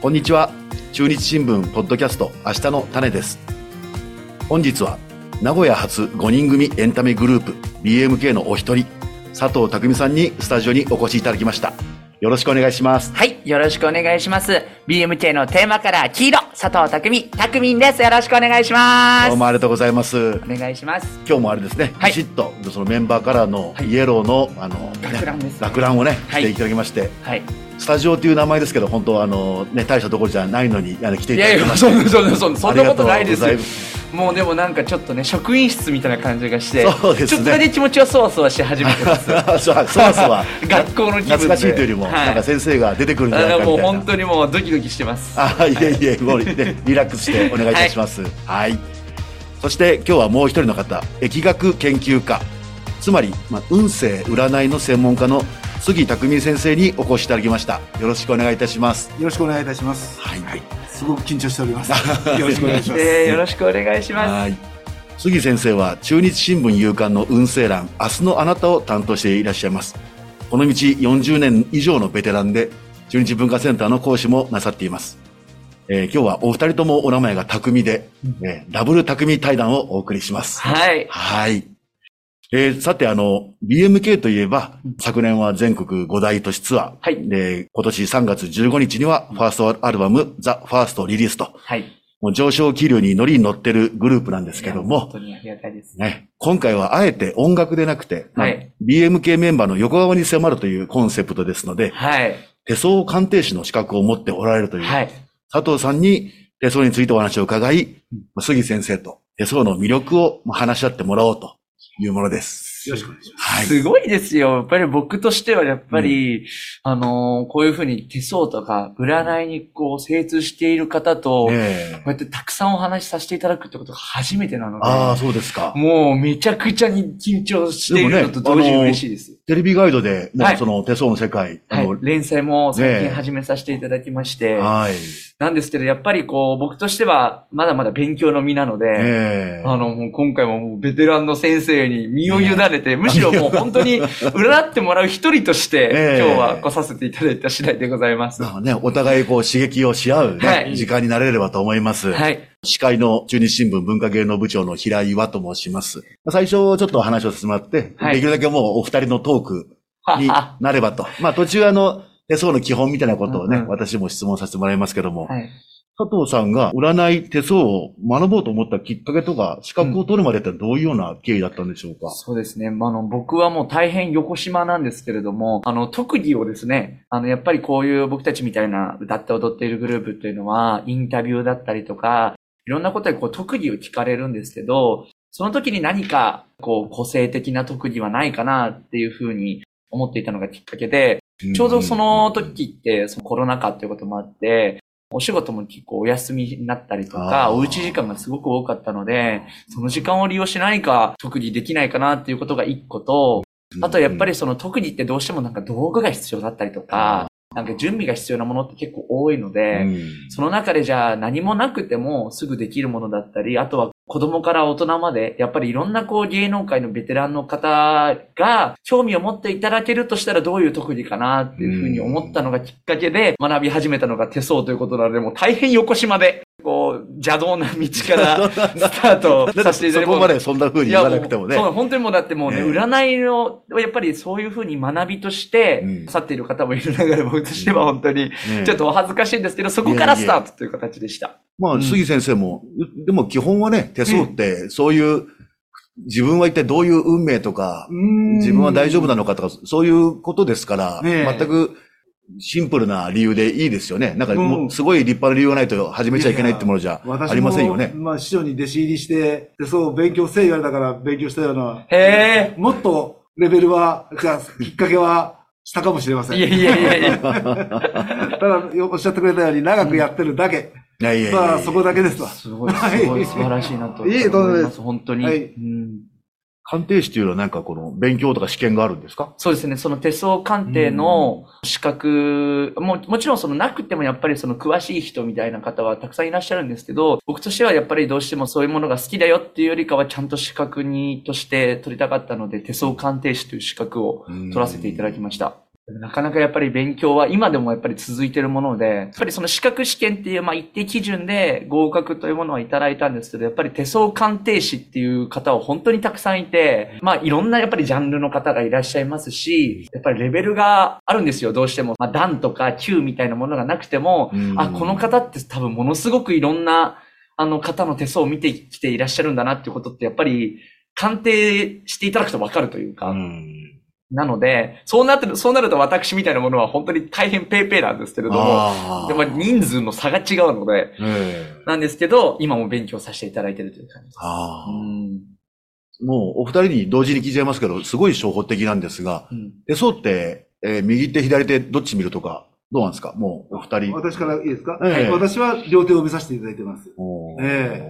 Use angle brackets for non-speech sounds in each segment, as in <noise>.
こんにちは中日新聞ポッドキャスト明日の種です本日は名古屋発5人組エンタメグループ BMK のお一人佐藤匠さんにスタジオにお越しいただきましたよろしくお願いしますはい、よろしくお願いします。BMK のテーマカラー黄色、佐藤匠、匠んです。よろしくお願いします。どうもありがとうございますお願いします。今日もあれですね、はいビシッとそのメンバーカラーのイエローの、あの、ね学ランですねをね、はいしていただきまして、はい。スタジオという名前ですけど、本当はあの、ね、大したところじゃないのに、あの、来てい、ただきましそんな、そんな、そんな、そんなことないです。もうでもなんかちょっとね、職員室みたいな感じがして、そうですねちょっとだけ気持ちはそわそわし始めてます。そわそわ学校の気分で懐かしいというよりも、はいなんか先生が出てくるんじゃないかみたいな。もう本当にもうドキドキしてます。あいえいえ、もうね、リラックスしてお願いいたします。はい。そして今日はもう一人の方、疫学研究家、つまり、まあ、運勢占いの専門家の杉匠先生にお越しいただきました。よろしくお願いいたします。よろしくお願いいたします。はい。すごく緊張しております。<laughs> よろしくお願いします。えー、よろしくお願いします。はい。杉先生は中日新聞夕刊の運勢欄、明日のあなたを担当していらっしゃいます。この道40年以上のベテランで、中日文化センターの講師もなさっています。えー今日はお二人ともお名前が匠で、えーダブル匠対談をお送りします。はい。はい。えーさて、あの、BMK といえば、昨年は全国5大都市ツアー。はいで、今年3月15日には、ファーストアルバム、ザ・ファーストリリースと、はい。もう上昇気流に乗りに乗ってるグループなんですけども本、当にありがたいです。ね、今回はあえて音楽でなくて、まあはい BMK メンバーの横側に迫るというコンセプトですので、はい。手相鑑定士の資格を持っておられるという、はい。佐藤さんに手相についてお話を伺い、杉先生と手相の魅力をまあ話し合ってもらおうというものです。よろしくお願いします。はい。すごいですよ。やっぱり僕としては、やっぱり、あのーこういうふうに手相とか、占いにこう、精通している方と、ええこうやってたくさんお話しさせていただくってことが初めてなので、ああ、そうですか。もうめちゃくちゃに緊張しているのと同時に嬉しいです。テレビガイドで、その手相の世界、あの、はい。連載も最近始めさせていただきまして、はい。なんですけど、やっぱりこう、僕としては、まだまだ勉強の身なので、ええあの、もう今回ももうベテランの先生に身を委ねて、むしろもう本当に <laughs> 占ってもらう一人として、ええ今日は来させていただいた次第でございます。はまあね、お互いこう刺激をし合うね、はい時間になれればと思います。い。司会の中日新聞文化芸能部長の平井岩と申します。最初ちょっとお話を進まって、はいできるだけもうお二人のトークに <laughs> なればと。まあ途中あの、手相の基本みたいなことをね、うんうん私も質問させてもらいますけども、はい。佐藤さんが占い手相を学ぼうと思ったきっかけとか、資格を取るまでってどういうような経緯だったんでしょうか、そうですね。まあ、あの、僕はもう大変横島なんですけれども、あの、特技をですね、あの、やっぱりこういう僕たちみたいな歌って踊っているグループっていうのは、インタビューだったりとか、いろんなことでこう特技を聞かれるんですけど、その時に何か、こう、個性的な特技はないかなっていうふうに思っていたのがきっかけで、ちょうどその時って、そのコロナ禍っていうこともあって、お仕事も結構お休みになったりとか、おうち時間がすごく多かったので、その時間を利用し何か特技できないかなっていうことが一個と、あとやっぱりその特技ってどうしてもなんか道具が必要だったりとか、なんか準備が必要なものって結構多いので、その中でじゃあ何もなくてもすぐできるものだったり、あとは子供から大人まで、やっぱりいろんなこう芸能界のベテランの方が興味を持っていただけるとしたらどういう特技かなっていうふうに思ったのがきっかけで学び始めたのが手相ということなので、もう大変横島で、こう邪道な道から <laughs> スタートさせていただきそこまでそんな風に言わなくてもね。そう、本当にもうだってもうね、ええ占いの、やっぱりそういうふうに学びとしてうん、去っている方もいるながら僕としては本当に、ね。ちょっとお恥ずかしいんですけど、そこからスタートという形でした。まあ、うん。杉先生も、でも基本はね、手相って、そういう、自分は一体どういう運命とか、自分は大丈夫なのかとか、そういうことですから、全くシンプルな理由でいいですよね。なんかもうんう、すごい立派な理由がないと始めちゃいけないってものじゃありませんよね私。もまあ、師匠に弟子入りして、でそう、勉強せえ言われたから勉強したような、へもっとレベルは、じゃあきっかけはしたかもしれませえ。ん。いやいやいやいや。<laughs> ただ、おっしゃってくれたように、長くやってるだけ。いやいやいやまあ、そこだけですわ。すごい、すごい素晴らしいなと思いいでいますす。本当に。はいうん鑑定士というのはなんかこの勉強とか試験があるんですか？そうですね。その手相鑑定の資格、も、もちろんそのなくてもやっぱりその詳しい人みたいな方はたくさんいらっしゃるんですけど、僕としてはやっぱりどうしてもそういうものが好きだよっていうよりかはちゃんと資格にとして取りたかったので、手相鑑定士という資格を取らせていただきました。なかなかやっぱり勉強は今でもやっぱり続いてるもので、やっぱりその資格試験っていうまあ一定基準で合格というものはいただいたんですけど、やっぱり手相鑑定士っていう方は本当にたくさんいて、まあいろんなやっぱりジャンルの方がいらっしゃいますし、やっぱりレベルがあるんですよ、どうしても。まあ段とか級みたいなものがなくても、うん。あ、この方って多分ものすごくいろんなあの方の手相を見てきていらっしゃるんだなっていうことってやっぱり鑑定していただくとわかるというか、うんなので、そうなってる、そうなると私みたいなものは本当に大変ペーペーなんですけれども。でも人数の差が違うので、ええなんですけど、今も勉強させていただいてるという感じです。ああ。うんもうお二人に同時に聞いちゃいますけど、すごい初歩的なんですが、うん手相って、えー右手、左手、どっち見るとか、どうなんですか？もうお二人。私からいいですか、ええ私は両手を見させていただいてます。え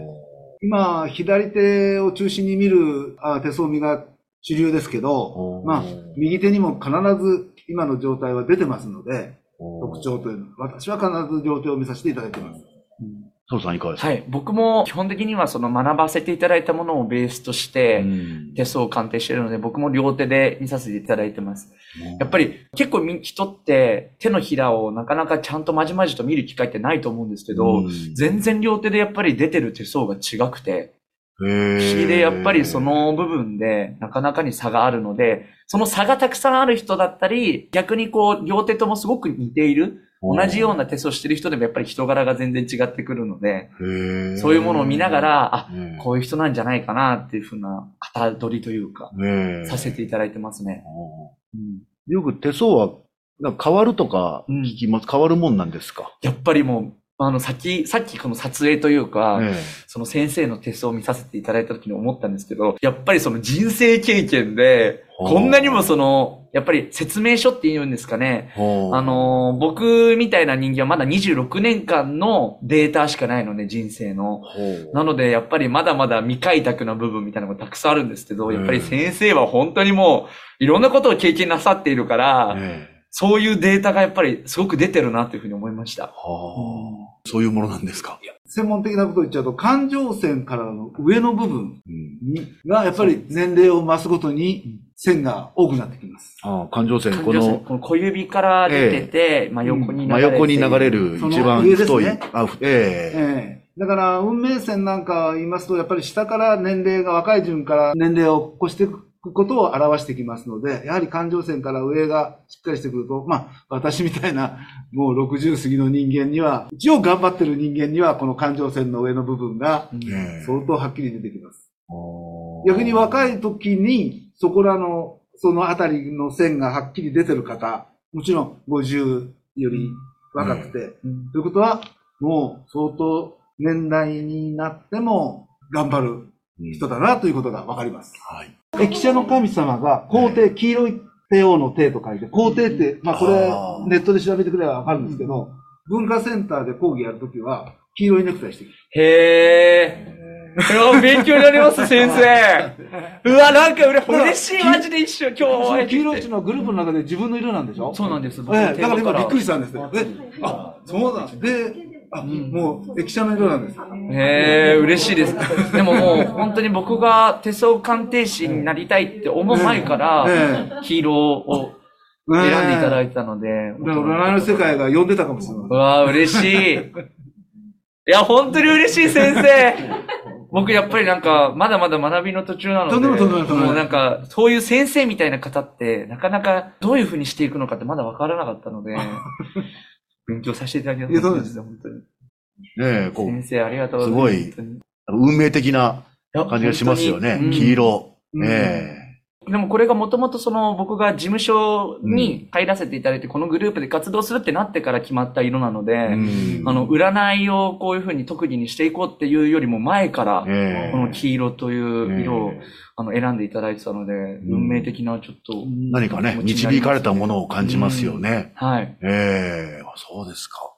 今、左手を中心に見るあ手相見が主流ですけどまあ、右手にも必ず今の状態は出てますので、特徴というのは、私は必ず両手を見させていただいてます。そうさんいかがですか？はい。僕も基本的にはその学ばせていただいたものをベースとして、うん手相を鑑定しているので、僕も両手で見させていただいてます。やっぱり結構み人って手のひらをなかなかちゃんとまじまじと見る機会ってないと思うんですけど、うん全然両手でやっぱり出てる手相が違くて、へ不ー。思議でやっぱりその部分でなかなかに差があるので、その差がたくさんある人だったり、逆にこう両手ともすごく似ている、同じような手相してる人でもやっぱり人柄が全然違ってくるので、そういうものを見ながら、あ、ねこういう人なんじゃないかなっていうふうな型取りというか、ねさせていただいてますね。うん。よく手相は変わるとかうん聞きます、変わるもんなんですか、やっぱりもう、あの、さっき、さっきこの撮影というか、えその先生の手相を見させていただいた時に思ったんですけど、やっぱりその人生経験で、こんなにもその、やっぱり説明書って言うんですかね。あのー、僕みたいな人間はまだ26年間のデータしかないのね、人生の。なので、やっぱりまだまだ未開拓な部分みたいなのがたくさんあるんですけど、うんやっぱり先生は本当にもう、いろんなことを経験なさっているから、ええ。そういうデータがやっぱりすごく出てるなというふうに思いました。はあそういうものなんですか、専門的なことを言っちゃうと、感情線からの上の部分うん。にが、やっぱり年齢を増すごとに線が多くなってきます。ああ感情線、このこの小指から出てて、真横に流れて真横に流れる一番上です太い、ねあえ。ええ。だから、運命線なんか言いますと、やっぱり下から年齢が若い順から年齢を越していくことを表してきますので、やはり感情線から上がしっかりしてくると、まあ、私みたいな、もう60過ぎの人間には、一応頑張ってる人間には、この感情線の上の部分が相当はっきり出てきます。逆に若い時に、そこらの、そのあたりの線がはっきり出てる方、もちろん50より若くて、うん。ということは、もう相当年代になっても頑張るうん人だなということがわかります。はい駅舎の神様が皇帝、黄色い帝王の帝と書いて、皇帝って、まあこれネットで調べてくればわかるんですけど、文化センターで講義やるときは、黄色いネクタイしてる。へー。勉強になります、先生。<laughs> うわ、なんか俺、嬉しい、マジで一緒、今日黄色いのはグループの中で自分の色なんでしょ？そうなんです。僕ええ、だから今びっくりししたんですよ。え、あ、そうだ。で、あ、もう液車の色なんです。へえ、嬉しいです。でももう、本当に僕が手相鑑定士になりたいって思う前から、え黄色を選んでいただいてたので、え。だから占いの世界が呼んでたかもしれなうわー嬉しい。いや、本当に嬉しい、先生。僕、やっぱりなんか、まだまだ学びの途中なので、もうなんか、そういう先生みたいな方って、なかなかどういう風にしていくのかってまだ分からなかったので、<laughs> 勉強させていただきいやそうですですよ、本当に。ねえこ先生、ありがとうございます。すごい運命的な感じがしますよね。黄色。うんえでもこれがもともとその僕が事務所に入らせていただいて、このグループで活動するってなってから決まった色なので、あの、占いをこういう風に特技にしていこうっていうよりも前から、ええ。この黄色という色を、ええ。あの、選んでいただいてたので、運命的なちょっと、何かね、導かれたものを感じますよね。はい。ええ。そうですか。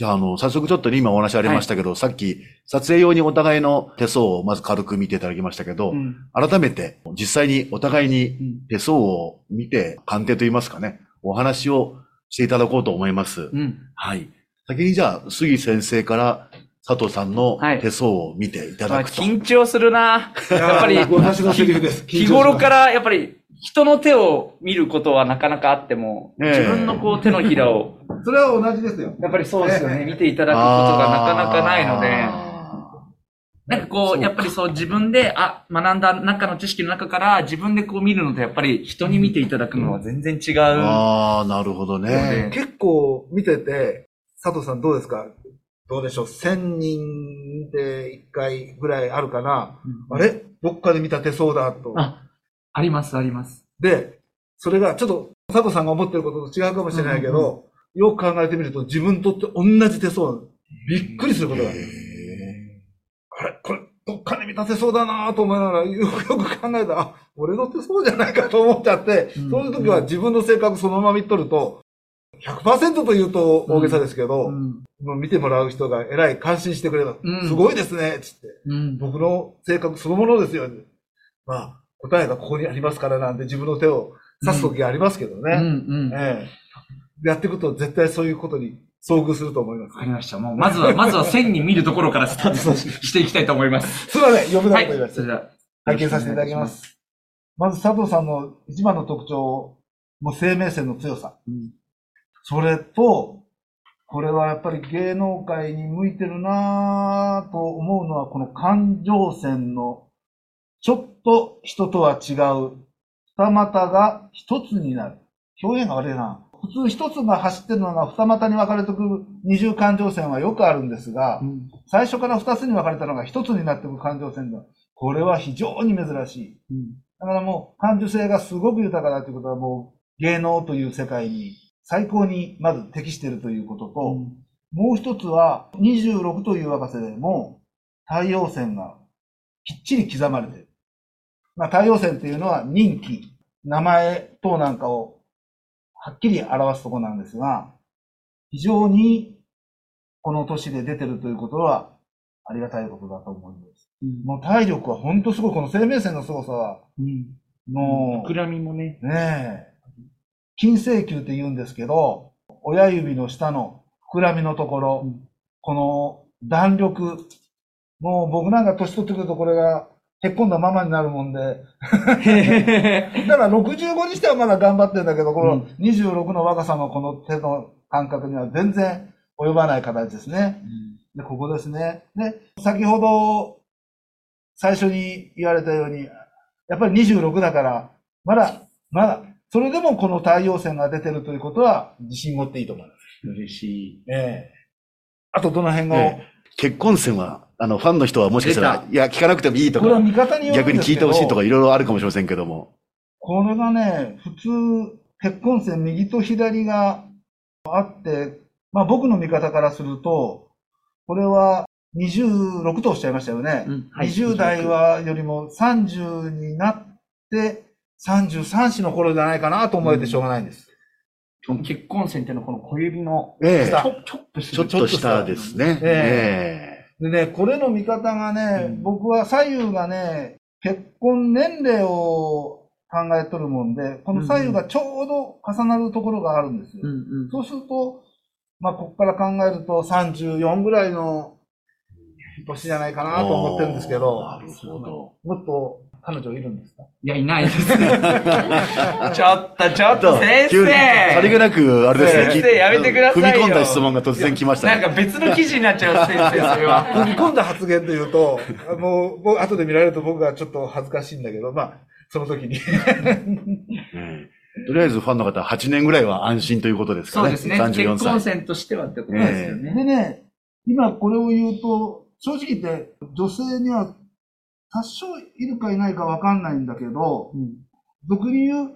じゃあ、あの、早速ちょっとね、今お話ありましたけど、さっき、撮影用にお互いの手相をまず軽く見ていただきましたけど、うん改めて、実際にお互いにうん手相を見て、鑑定といいますかね、お話をしていただこうと思います。うん。はい。先にじゃあ、杉先生から佐藤さんのはい手相を見ていたまあだくと。緊張するなやっぱり、<laughs> 私のセリフです。日頃からやっぱり人の手を見ることはなかなかあっても、ええ自分のこう手のひらを、それは同じですよ。やっぱりそうですよね、ええ見ていただくことがなかなかないので、あなんかこう、やっぱりそう自分で、あ、学んだ中の知識の中から自分でこう見るのと、やっぱり人に見ていただくのは全然違う。あー、なるほどね。ね結構見てて、佐藤さんどうですか？どうでしょう ?1000 人で1回ぐらいあるかな、あれ？どっかで見た手相だと。あ、あります、あります。で、それがちょっと佐藤さんが思ってることと違うかもしれないけど、よく考えてみると自分にとって同じ手相、びっくりすることがある。あれ？これ、どっかで見た手相だなと思いながら、よく <laughs> よく考えたら、あ、俺の手相じゃないかと思っちゃって、うんそういう時は自分の性格そのまま見とると、100%と言うと大げさですけど、うん。もう見てもらう人が偉い感心してくれた。うんすごいですね、つって。うん。僕の性格そのものですよ。まあ、答えがここにありますからなんて自分の手を指す時がありますけどうん、ね。やっていくと絶対そういうことに遭遇すると思います。かりました。もう、まずは、<laughs> まずは1000人見るところからスタートしていきたいと思います。すいません、読めなはいと言いま。した。それでは、拝見させていただきま。す。まず佐藤さんの一番の特徴、もう生命線の強さ。うんそれと、これはやっぱり芸能界に向いてるなぁと思うのは、この感情線の、ちょっと人とは違う、二股が一つになる。表現が悪いな。普通一つが走ってるのが二股に分かれてくる二重感情線はよくあるんですが、うん最初から二つに分かれたのが一つになっていく感情線だ。これは非常に珍しい。うんだからもう感受性がすごく豊かだということはもう芸能という世界に最高にまず適しているということと、もう一つは26という若さでも太陽線がきっちり刻まれている。まあ太陽線というのは任期、名前等なんかをはっきり表すところなんですが、非常にこの年で出てるということはありがたいことだと思います。うんもう体力は本当すごい。この生命線の凄さは、うん。もう、膨らみもね。ねえ、金星球って言うんですけど、親指の下の膨らみのところ、うんこの弾力、もう僕なんか年取ってくるとこれがへっこんだままになるもんで、だから65にしてはまだ頑張ってるんだけど、この26の若さのこの手の感覚には全然及ばない形ですね。で、ここですね。で、先ほど最初に言われたように、やっぱり26だから、まだ、まだ、それでもこの太陽線が出てるということは自信持っていいと思います。嬉しい。ええあとどの辺が、え結婚線は、あの、ファンの人はもしかしたら、出いや、聞かなくてもいいとか、これは見方による逆にんですけど聞いてほしいとか、いろいろあるかもしれませんけども。これがね、普通、結婚線右と左があって、まあ僕の見方からすると、これは26とおっしゃいましたよね。うんはい20代はよりも30になって、33歳の頃じゃないかなと思えてしょうがないんです。結婚線っていうのはこの小指の、ええちょっとするちょっとしたですね。ええでね、これの見方がね、うん僕は左右がね、結婚年齢を考えとるもんで、この左右がちょうど重なるところがあるんですよ。うんうん。そうすると、まあ、ここから考えると34ぐらいの年じゃないかなと思ってるんですけど、なるほど。もっと彼女いるんですか？いや、いないです <laughs> ね。ちょっと、ちょっと、先急にさりげ生なく、あれですね。先生やめてくださいよ踏み込んだ質問が突然来ましたね。なんか別の記事になっちゃう、先生、それは。<laughs> 踏み込んだ発言というと、もう、僕後で見られると僕はちょっと恥ずかしいんだけど、まあ、その時に。ええとりあえずファンの方、8年ぐらいは安心ということですかね。そうですね。34結婚としてはってことですよね。でね、今これを言うと、正直言って女性には多少いるかいないかわかんないんだけど、うん俗に言う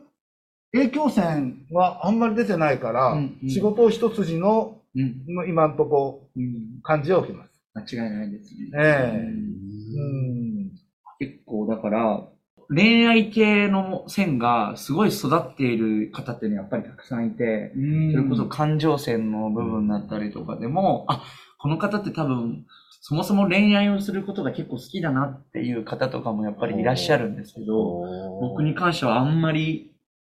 影響線はあんまり出てないから、うんうん仕事一筋のうん。今んとこうん。感じは受けます。間違いないですね。ええうんうん。結構、だから、恋愛系の線がすごい育っている方っていうのはやっぱりたくさんいて、それこそ感情線の部分だったりとかでも、あ、この方って多分、そもそも恋愛をすることが結構好きだなっていう方とかもやっぱりいらっしゃるんですけど、僕に関してはあんまり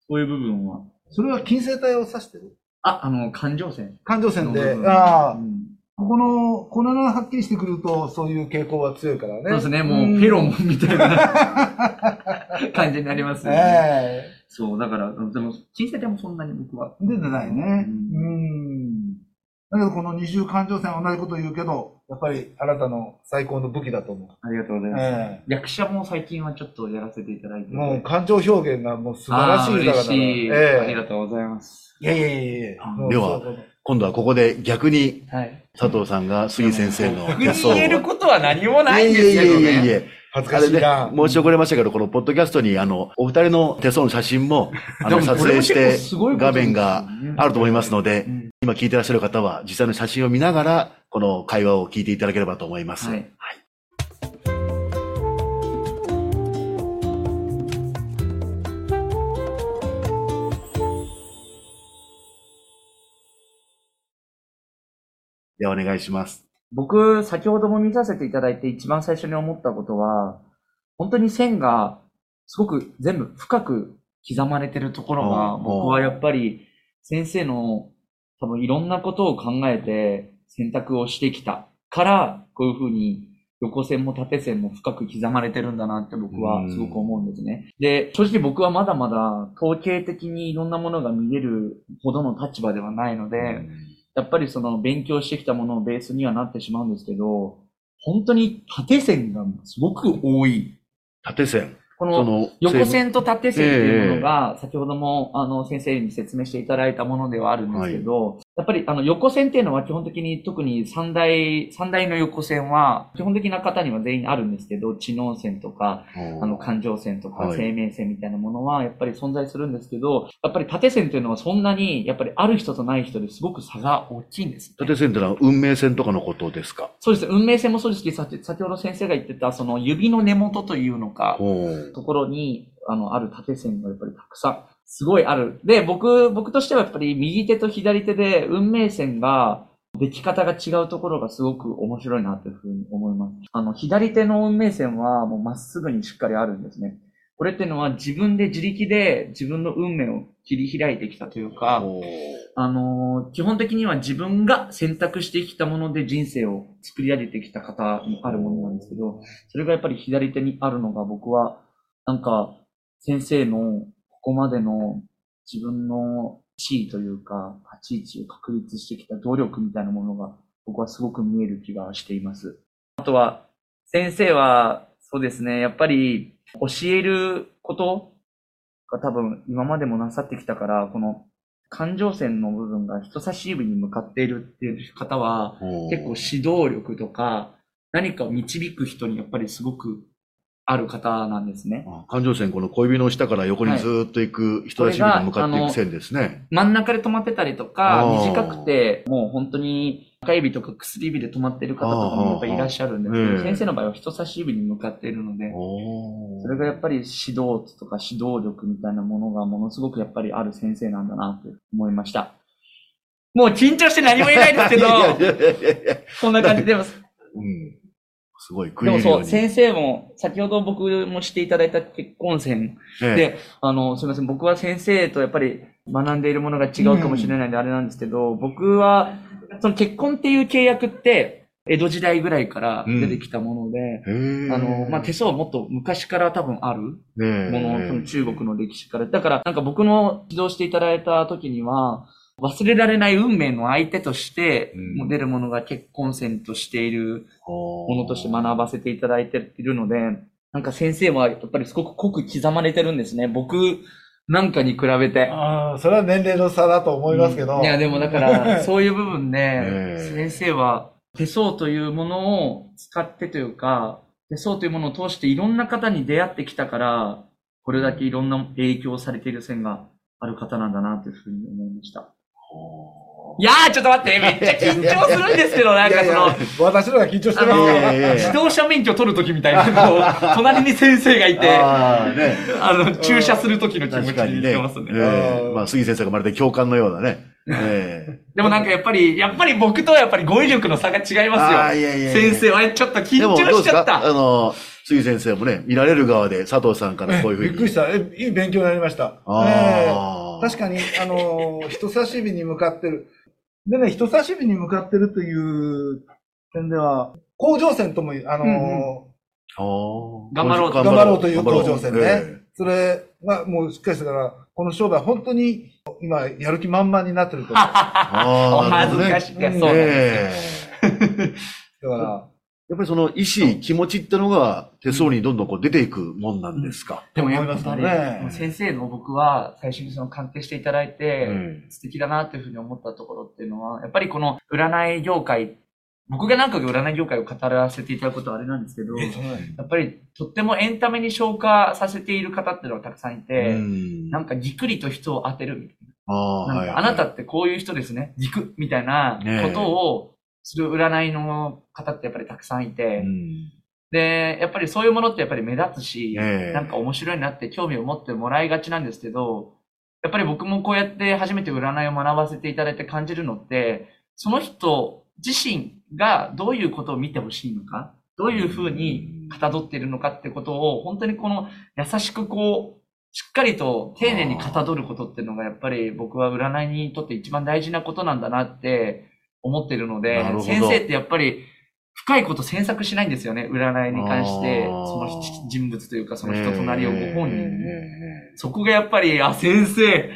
そういう部分は、それは金星体を指してる？あ、あの、感情線。感情線で、ああう、んここの、このがはっきりしてくると、そういう傾向は強いからね。そうですね、もうフェロモンみたいな。<laughs> 感じになりますよね。えそう、だから、でも、小さいでもそんなに僕は。え出てないね。ううん。だけどこの二重感情線同じこと言うけど、やっぱりあなたの最高の武器だと思う。ありがとうございます。え役者も最近はちょっとやらせていただいてもう感情表現がもう素晴らしいあー歌だから。嬉しい、ええありがとうございます。いやいやいやいやあもうではそう今度はここで逆にはい。佐藤さんが杉先生の僕に手相を。言えることは何もないんですけどいえいえいえいね。え。恥ずあれねかしいな。、申し遅れましたけど、このポッドキャストに、あの、お二人の手相の写真も、あの、でも撮影して画面があると思いますのでう、ん今聞いてらっしゃる方は、実際の写真を見ながら、この会話を聞いていただければと思います。はいではお願いします。僕、先ほども見させていただいて一番最初に思ったことは、本当に線がすごく全部深く刻まれてるところが、うん僕はやっぱり先生の多分いろんなことを考えて選択をしてきたから、こういうふうに横線も縦線も深く刻まれてるんだなって僕はすごく思うんですね。で、正直僕はまだまだ統計的にいろんなものが見えるほどの立場ではないので、やっぱりその勉強してきたものをベースにはなってしまうんですけど、本当に縦線がすごく多い。縦線。この横線と縦線っていうものが、先ほどもあの先生に説明していただいたものではあるんですけど、やっぱりあの横線っていうのは基本的に特に三大、三大の横線は基本的な方には全員あるんですけど、知能線とか、あの、感情線とかはい生命線みたいなものはやっぱり存在するんですけど、やっぱり縦線というのはそんなに、やっぱりある人とない人ですごく差が大きいんです、ね。縦線ってのは運命線とかのことですか？そうです。運命線もそうですけど、さ先ほど先生が言ってた、その指の根元というのか、ところに、あの、ある縦線がやっぱりたくさん、すごいある。で、僕、僕としてはやっぱり右手と左手で運命線が、出来方が違うところがすごく面白いなというふうに思います。あの、左手の運命線はもうまっすぐにしっかりあるんですね。これっていうのは自分で自力で自分の運命を切り開いてきたというか、あのー基本的には自分が選択してきたもので人生を作り上げてきた方にあるものなんですけど、それがやっぱり左手にあるのが僕は、なんか、先生のここまでの自分の地位というか、立ち位置を確立してきた努力みたいなものが僕はすごく見える気がしています。あとは、先生は、そうですね、やっぱり教えることが多分今までもなさってきたから、この感情線の部分が人差し指に向かっているっていう方は、結構指導力とか、何かを導く人にやっぱりすごくある方なんですね。あ感情線、この小指の下から横にずーっと行く、人差し指に向かっていく線ですね。真ん中で止まってたりとか短くて、もう本当に中指とか薬指で止まってる方とかもやっぱりいらっしゃるんですけど、先生の場合は人差し指に向かっているので、それがやっぱり指導とか指導力みたいなものがものすごくやっぱりある先生なんだなって思いました。もう緊張して何も言えないですけど、こんな感じでも、うん。すごい、食でもそう、い入るように。先生も、先ほど僕もしていただいた結婚線ええ。で、あの、すみません、僕は先生とやっぱり学んでいるものが違うかもしれないんであれなんですけど、僕は、その結婚っていう契約って、江戸時代ぐらいから出てきたもので、へえ。あの、まあ、手相はもっと昔から多分あるもの、その中国の歴史から。だから、なんか僕の指導していただいた時には、忘れられない運命の相手として出るものが結婚線としているもものとして学ばせていただいているので、なんか先生はやっぱりすごく濃く刻まれてるんですね。僕なんかに比べて。ああ、それは年齢の差だと思いますけど。いや、でもだから、<laughs> そういう部分でえ、え先生は手相というものを使ってというか、手相というものを通していろんな方に出会ってきたから、これだけいろんな影響されている線がある方なんだなというふうに思いました。いやー、ちょっと待って、めっちゃ緊張するんですけど、なんかその、いやいや私のが緊張してますあのいやいやいや自動車免許取るときみたいな、こう隣に先生がいて、あ。の、駐車するときの気持ち確かにしてますね。ええまあ、杉先生がまるで教官のようなね。ええでもなんかやっぱり、やっぱり僕とはやっぱり語彙力の差が違いますよ。あーいやいやいや先生はちょっと緊張しちゃっですかあた。の、杉先生もね、見られる側で佐藤さんからこういうふうに。びっくりした。え、いい勉強になりました。あえあえ確かに、あのー、人差し指に向かってる。でね、人差し指に向かってるという点では、甲状腺とも、あのーうんうん頑張ろう頑張ろうという甲状腺ねえそれがもうしっかりしたから、この商売本当に今やる気満々になってると思う。<laughs> だあおーなるほどね恥ずかしい。そうなんですよ。ええから、やっぱりその意志、気持ちってのが手相にどんどんこう出ていくもんなんですか？でもやっぱり、ね。先生の僕は最初にその鑑定していただいて、うん。素敵だなっていうふうに思ったところっていうのは、やっぱりこの占い業界、僕が何回か占い業界を語らせていただくことはあれなんですけど、やっぱりとってもエンタメに消化させている方っていうのがたくさんいて、うん。なんかじっくりと人を当てるみたいな。なんはいかあなたってこういう人ですね、軸みたいなことをする占いの方ってやっぱりたくさんいて、うん。で、やっぱりそういうものってやっぱり目立つし、ええ。なんか面白いなって興味を持ってもらいがちなんですけど、やっぱり僕もこうやって初めて占いを学ばせていただいて感じるのって、その人自身がどういうことを見てほしいのか、どういうふうにかたどっているのかってことを、本当にこの優しくこう、しっかりと丁寧にかたどることっていうのがやっぱり僕は占いにとって一番大事なことなんだなって思ってるので先生ってやっぱり深いこと詮索しないんですよね、占いに関して、その人物というかその人となりをご本人に。えそこがやっぱり、あ、先生、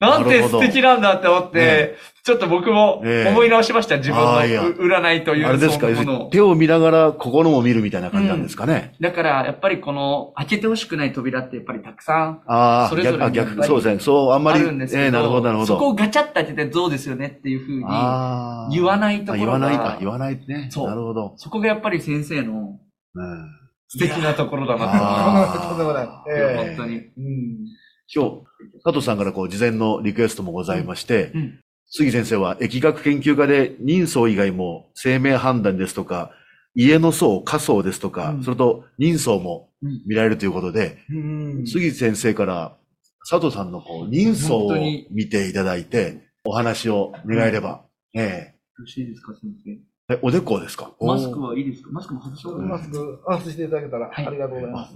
なんて素敵なんだって思って、ねちょっと僕もええ思い直しました、自分の占いというえあれですか。手を見ながら心も見るみたいな感じなんですかね。だから、やっぱりこの、開けてほしくない扉ってやっぱりたくさんああ、それぞれ逆あ逆、そうですね。そう、あんまあり、るんですけど、ええなるほど、なるほど。そこをガチャッと開けてどうですよねっていうふうに言わないところ言わないか、言わないね。そうなるほど。そこがやっぱり先生のうん素敵なところだなと <laughs> んでもない。と。ええ本当に。うん今日、佐藤さんからこう、事前のリクエストもございまして、うん。杉先生は疫学研究家で人相以外も生命判断ですとか、家の相、家相ですとか、うん。それと人相もうん見られるということで、うん。杉先生から佐藤さんのこう人相を見ていただいて、お話を願えれば。えよろしいですか、先生。ええおでこですか？マスクはいいですかマスクも外してマスク、外していただけたら、はいありがとうございあます。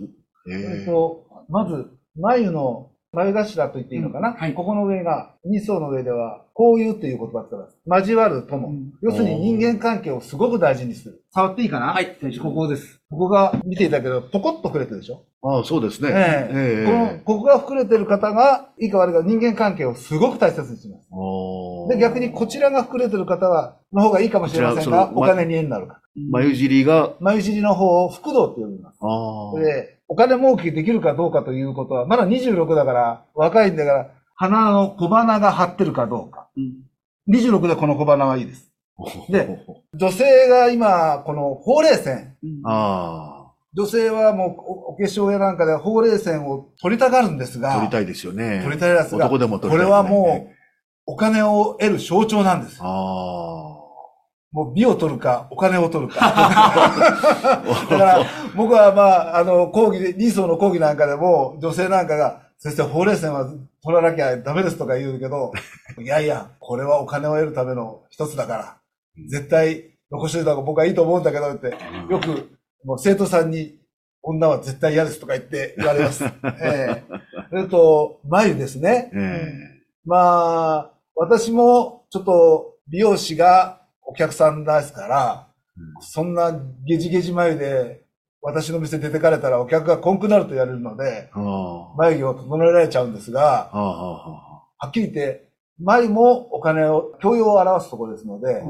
ええ。っえと、まず、眉の、眉頭と言っていいのかな、うんはいここの上が、二層の上では、こういうという言葉を使います。交わる友。うん要するに人間関係をすごく大事にする。触っていいかな？はい大丈夫ここです。ここが見ていただけど、ポコッと膨れてるでしょ？ああ、そうですね。ええこの、ここが膨れてる方が、いいか悪いか人間関係をすごく大切にします。で、逆にこちらが膨れてる方は、の方がいいかもしれませんが、お金に縁になるか。眉尻が、眉尻の方を福道って呼びます。ああ。で、お金儲けできるかどうかということは、まだ26だから、若いんだから、鼻の小鼻が張ってるかどうか。うん26でこの小鼻はいいです。で女性が今、このほうれい線。うんあ女性はもうおお化粧やなんかでほうれい線を取りたがるんですあ、が、取りたいですよね。取りたいですが、男でも取りたい、これはもう、お金を得る象徴なんです。あもう美を取るか、お金を取るか。<laughs> だから、僕はまあ、あの、講義で、リーソーの講義なんかでも、女性なんかが、先生、ほうれい線は取らなきゃダメですとか言うけど、<laughs> いやいや、これはお金を得るための一つだから、絶対残しておいた方が僕はいいと思うんだけどって、あ。よく、もう生徒さんに、女は絶対嫌ですとか言って言われます。<laughs> ええそれと、眉ですね。えまあ、私もちょっと美容師がお客さんですから、うん。そんなゲジゲジ眉で私の店出てかれたらお客がこんくなると言われるので。眉毛を整えられちゃうんですが、はっきり言って、眉もお金を、教養を表すところですので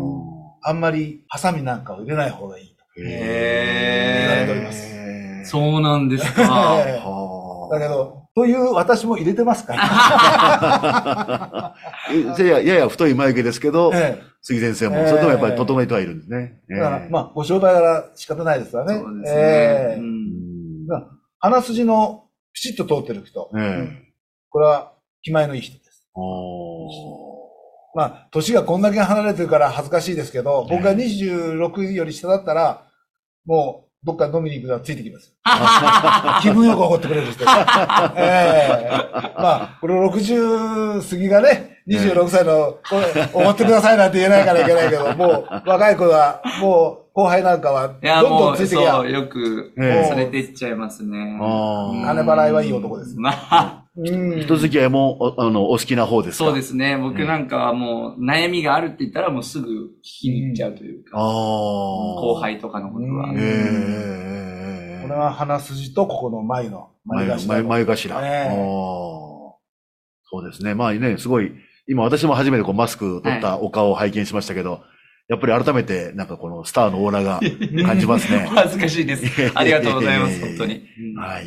あ、、あんまりハサミなんかを入れない方がいいと。へー言われております。えそうなんですか。<laughs> だけど、という私も入れてますから。<laughs> やややや太い眉毛ですけど、え杉先生も、ええそれでもやっぱり整えてはいるんですね。えだから、まあ、ご商売柄仕方ないですわね。そうですね。え鼻筋のピシッと通ってる人。ええこれは気前のいい人です。おまあ、年がこんだけ離れてるから恥ずかしいですけど、僕が26より下だったら、もう、どっか飲みに行くのはついてきます。<laughs> 気分よく怒ってくれる人。ええまあ、これ60過ぎがね、26歳の、おごってくださいなんて言えないからいけないけど、もう、若い子は、もう、後輩なんかは、どんどんついてきやそう、よく、え連れて行っちゃいますね。金払いはいい男です。まあ、うん人付き合いも、おあの、お好きな方ですか？そうですすね。僕なんかはもう、悩みがあるって言ったらもうすぐ聞きに行っちゃうというか、ああ。後輩とかのことはうん。ええこれは鼻筋とここの眉の眉頭眉眉頭。そうですね。まあね、すごい、今私も初めてこうマスク取ったお顔を拝見しましたけど、やっぱり改めてなんかこのスターのオーラが感じますね。<laughs> 恥ずかしいです。ありがとうございます、本当に。はい。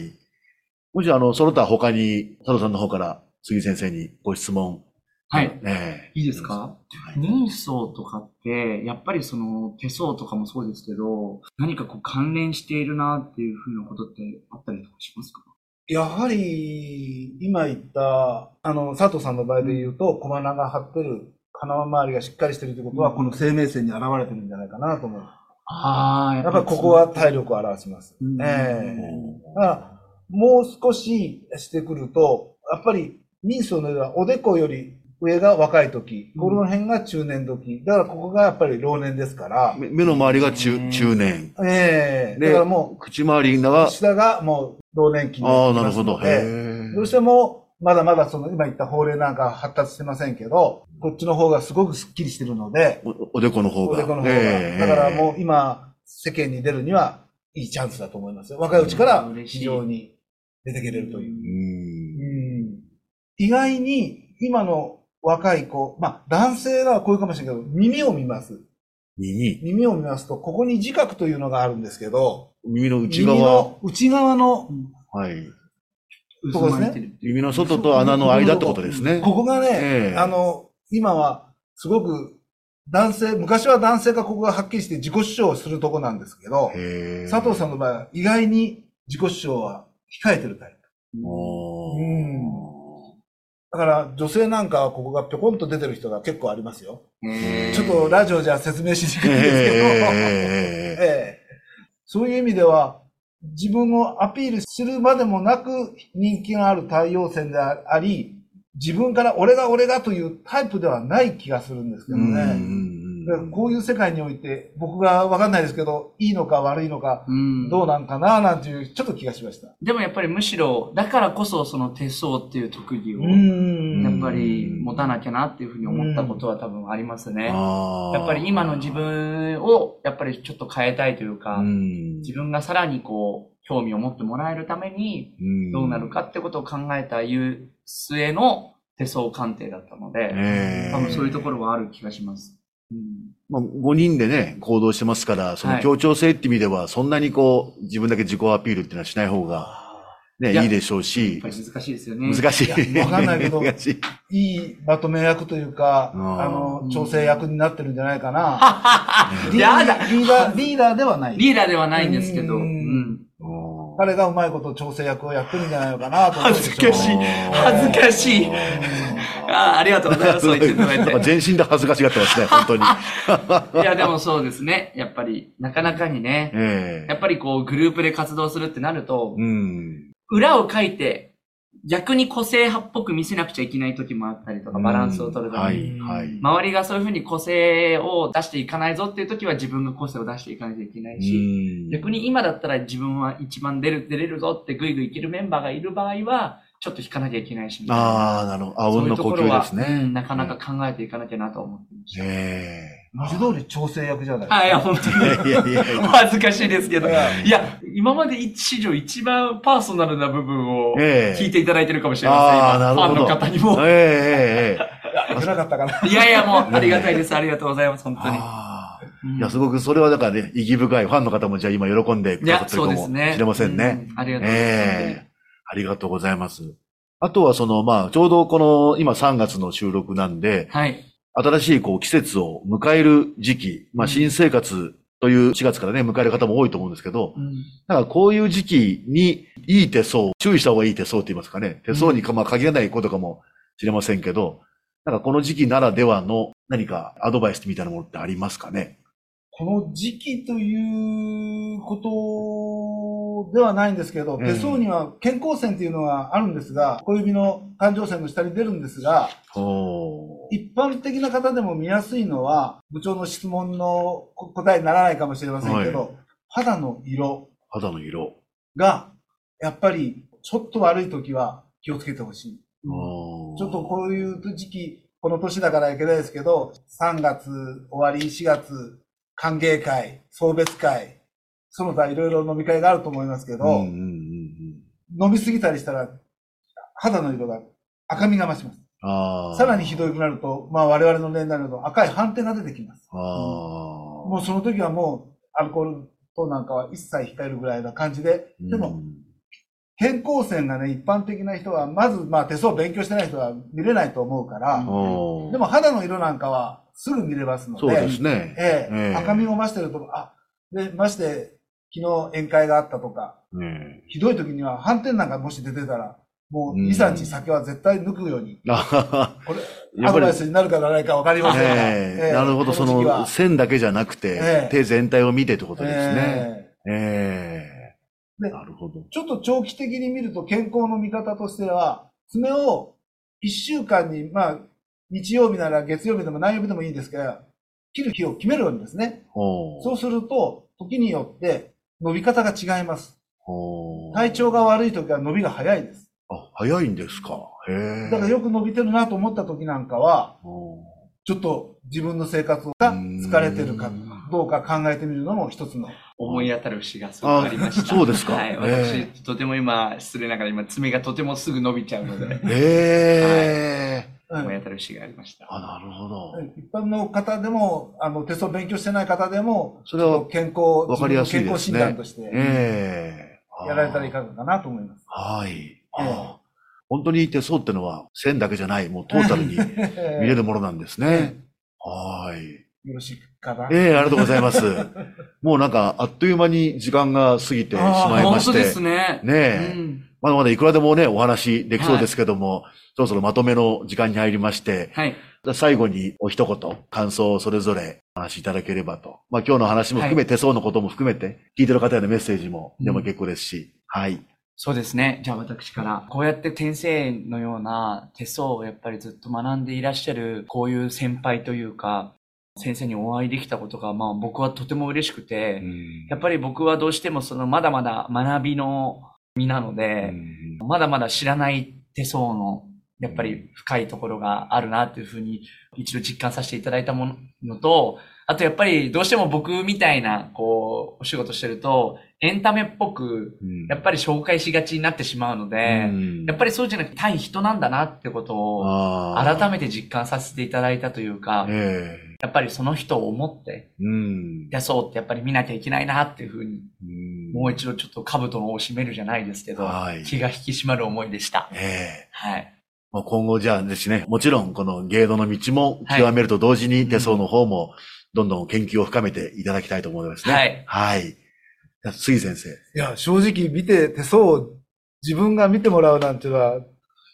もしあの、その他他に佐藤さんの方から杉先生にご質問。はい。えいいですか？人相とかって、やっぱりその手相とかもそうですけど、何かこう関連しているなっていうふうなことってあったりとかしますか？やはり、今言った、あの、佐藤さんの場合で言うと、小鼻が張ってる、鼻周りがしっかりしてるということは、この生命線に現れてるんじゃないかなと思う。ああ、やっぱりここは体力を表します。うん。ええ。だから、もう少ししてくると、やっぱり人相の上はおでこより上が若い時、うんこの辺が中年時。だからここがやっぱり老年ですからえ、目目の周りが中うん中年。ええでだからも口周りう、が、下がもう老年期にああ、なるほど。へえどうしても、まだまだその今言った法令なんか発達してませんけど、こっちの方がすごくスッキリしてるので、おおでこの方が。おでこの方が。ええだからもう今、世間に出るにはいいチャンスだと思いますよ。若いうちから非常に出てけれるという。うんうん意外に今の若い子、まあ男性はこういうかもしれないけど、耳を見ます。耳。耳を見ますと、ここに自覚というのがあるんですけど、耳の内耳側。の内側の、はい。そうですね耳の外と穴の間ってことですね。ここがね、ええあの、今はすごく男性、昔は男性がここがはっきりして自己主張をするとこなんですけど、佐藤さんの場合は意外に自己主張は控えてるタイプ。だから女性なんかはここがぴょこんと出てる人が結構ありますよ。ちょっとラジオじゃ説明しにくいんですけど、<laughs> えええそういう意味では、自分をアピールするまでもなく人気がある太陽線であり、自分から俺が俺がというタイプではない気がするんですけどね。こういう世界において、僕がわかんないですけど、いいのか悪いのか、うん。どうなんかななんていう、ちょっと気がしました。でもやっぱりむしろ、だからこそその手相っていう特技を、ん。やっぱり持たなきゃなっていうふうに思ったことは多分ありますね。やっぱり今の自分をやっぱりちょっと変えたいというか、うん。自分がさらにこう、興味を持ってもらえるために、うん。どうなるかってことを考えたいう末の手相鑑定だったので、ええ。多分そういうところはある気がします。うん。まあ、5人でね、行動してますから、そのはい。協調性って意味では、そんなにこう、自分だけ自己アピールっていうのはしない方が、ね、いやいいでしょうやしっぱ、り難しいですよね。難しい。わかんないけど <laughs> 難しい。いいまとめ役というか、うん。あの、調整役になってるんじゃないかな。リ <laughs> やだ。ーリーダー、リーダーではない。リーダーではないんですけど、彼がうまいこと調整役をやってるんじゃないのかなと恥ずかしい。恥ずかしいあーありがとうございます。全身で恥ずかしがってますね、<laughs> 本当に。いや、でもそうですね。やっぱり、なかなかにね、ええやっぱりこう、グループで活動するってなると、うん。裏を書いて、逆に個性派っぽく見せなくちゃいけない時もあったりとか、バランスを取るたはめに。い、はい。周りがそういうふうに個性を出していかないぞっていう時は自分が個性を出していかないといけないし、うん逆に今だったら自分は一番出る、出れるぞってぐいぐいいけるメンバーがいる場合は、ちょっと引かなきゃいけないし、みたいな。ああ、なるほど。あそうんの呼ところは吸ですね。うんなかなか考えていかなきゃなと思ってました。え文字通り調整役じゃないあ、いや、本当に。えいやいやいや。恥ずかしいですけど。いや今まで史上一番パーソナルな部分をええ聞いていただいてるかもしれません。ああ、今ファンなるほど。の方にも。ええええええ。危なかったかな。いやいや、もう、ありがたいです。ありがとうございます。本当に。いや、すごくそれはだからね、意義深いファンの方もじゃあ今喜んでくいや、ださってるかもそうですね。しれませんね。うん。ありがとうございます。ええありがとうございます。あとはその、まあ、ちょうどこの今3月の収録なんで、はい。新しいこう季節を迎える時期、まあ、うん新生活という4月からね、迎える方も多いと思うんですけど、うんだからこういう時期にいい手相、注意した方がいい手相って言いますかね。手相にか、まあ限らないことかもしれませんけど、なんかこの時期ならではの何かアドバイスみたいなものってありますかね？この時期ということではないんですけど、ええ手相には健康線っていうのがあるんですが、小指の感情線の下に出るんですが、一般的な方でも見やすいのは、部長の質問の答えにならないかもしれませんけど、は肌の色肌の色。が、やっぱりちょっと悪い時は気をつけてほしい。ちょっとこういう時期、この年だからいけないですけど、3月終わり、4月、歓迎会、送別会、その他いろいろ飲み会があると思いますけど、うんうんうんうん。飲みすぎたりしたら、肌の色が赤みが増します。さらにひどくなると、まあ我々の年代になると赤い斑点が出てきます。もうその時はもうアルコール等なんかは一切控えるぐらいな感じで、でもうん、健康線がね、一般的な人は、まずまあ手相を勉強してない人は見れないと思うから、でも肌の色なんかはすぐ見れますので、そうですね。ええ。ええ。赤みを増してると、あ、で、まして、昨日宴会があったとか、ねひどい時には斑点なんかもし出てたら、もううん。2、3日酒は絶対抜くように、あはは。これ、アドバイスになるかならないかわかりませんが、ええ。ええなるほど、その線だけじゃなくてええ、手全体を見てってことですね。ええ。ええ。でなるほど。ちょっと長期的に見ると健康の見方としては、爪を1週間に、まあ、日曜日なら月曜日でも何曜日でもいいですから、切る日を決めるようにですね。そうすると、時によって伸び方が違います。体調が悪い時は伸びが早いです。あ、早いんですか。へえ。だからよく伸びてるなと思った時なんかは、ちょっと自分の生活が疲れてるかどうか考えてみるのも一つの。思い当たる節がすごくありました。あ <laughs> そうですかはい。え私、えとても今、失礼ながら今、爪がとてもすぐ伸びちゃうので、へえ。うん思い当たる節がありました。あ、なるほど。一般の方でも、あの、テストを勉強してない方でも、それは健康、わかりやすい自分の健康診ですね断として、ええ。やられたらいかがかなと思います。はい。あええあ本当に手相ってのは線だけじゃない、もうトータルに <laughs> 見れるものなんですね。はい。よろしいかな。ええありがとうございます。もうなんか、あっという間に時間が過ぎてしまいまして。本当ですね。ねえうんまだまだいくらでもね、お話できそうですけども、そろそろまとめの時間に入りまして、はい。最後にお一言、感想をそれぞれお話しいただければと。まあ今日の話も含め、手相のことも含めて、聞いてる方へのメッセージもでも結構ですし、はい。そうですね。じゃあ私から、こうやって先生のような手相をやっぱりずっと学んでいらっしゃる、こういう先輩というか、先生にお会いできたことが、まあ僕はとても嬉しくて、やっぱり僕はどうしてもそのまだまだ学びの身なので、まだまだ知らない手相の、やっぱり深いところがあるなというふうに一度実感させていただいたものと、あとやっぱりどうしても僕みたいな、こう、お仕事してると、エンタメっぽく、やっぱり紹介しがちになってしまうので、やっぱりりそうじゃなくて対人なんだなってことを改めて実感させていただいたというか、えやっぱりその人を思って、えうん。手相ってやっぱり見なきゃいけないなっていうふうに、うんもう一度ちょっと兜の緒を締めるじゃないですけど、はい気が引き締まる思いでした。ええはい。まあ今後じゃあですね、もちろんこの芸能の道も極めると同時に手相の方もどんどん研究を深めていただきたいと思いますね。はい。はい。杉先生。いや、正直見て手相を自分が見てもらうなんていうのは、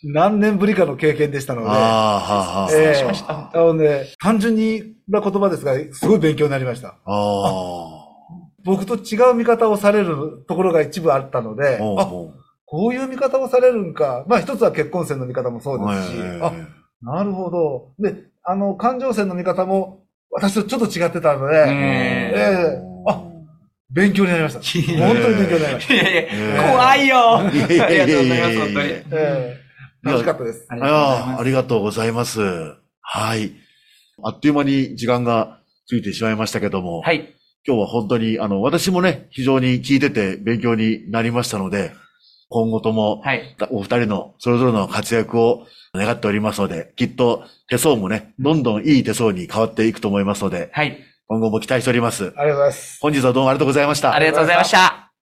何年ぶりかの経験でしたので、ああ、はあ、はあ。ええしましたあのね、単純にな言葉ですが、すごい勉強になりました。ああ。僕と違う見方をされるところが一部あったので、あ、ほうほうこういう見方をされるんか。まあ一つは結婚線の見方もそうですし、ええあ、なるほど。で、あの、感情線の見方も私とちょっと違ってたので、えええあ勉強になりました。い本当に勉強になりました。いやいや、ええ怖いよあいやいやいやいやりがとうございます、本当に。ええ楽しかったです。ありがとうございああ、ます。ありがとうございます。はい。あっという間に時間がついてしまいましたけども、はい。今日は本当に、あの、私もね、非常に聞いてて勉強になりましたので、今後とも、はい。お二人のそれぞれの活躍を願っておりますので、きっと手相もね、どんどんいい手相に変わっていくと思いますので、はい。今後も期待しております。ありがとうございます。本日はどうもありがとうございました。ありがとうございました。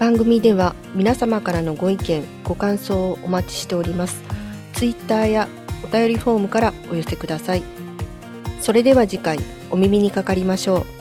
番組では皆様からのご意見ご感想をお待ちしております。Twitter やお便りフォームからお寄せください。それでは次回お耳にかかりましょう。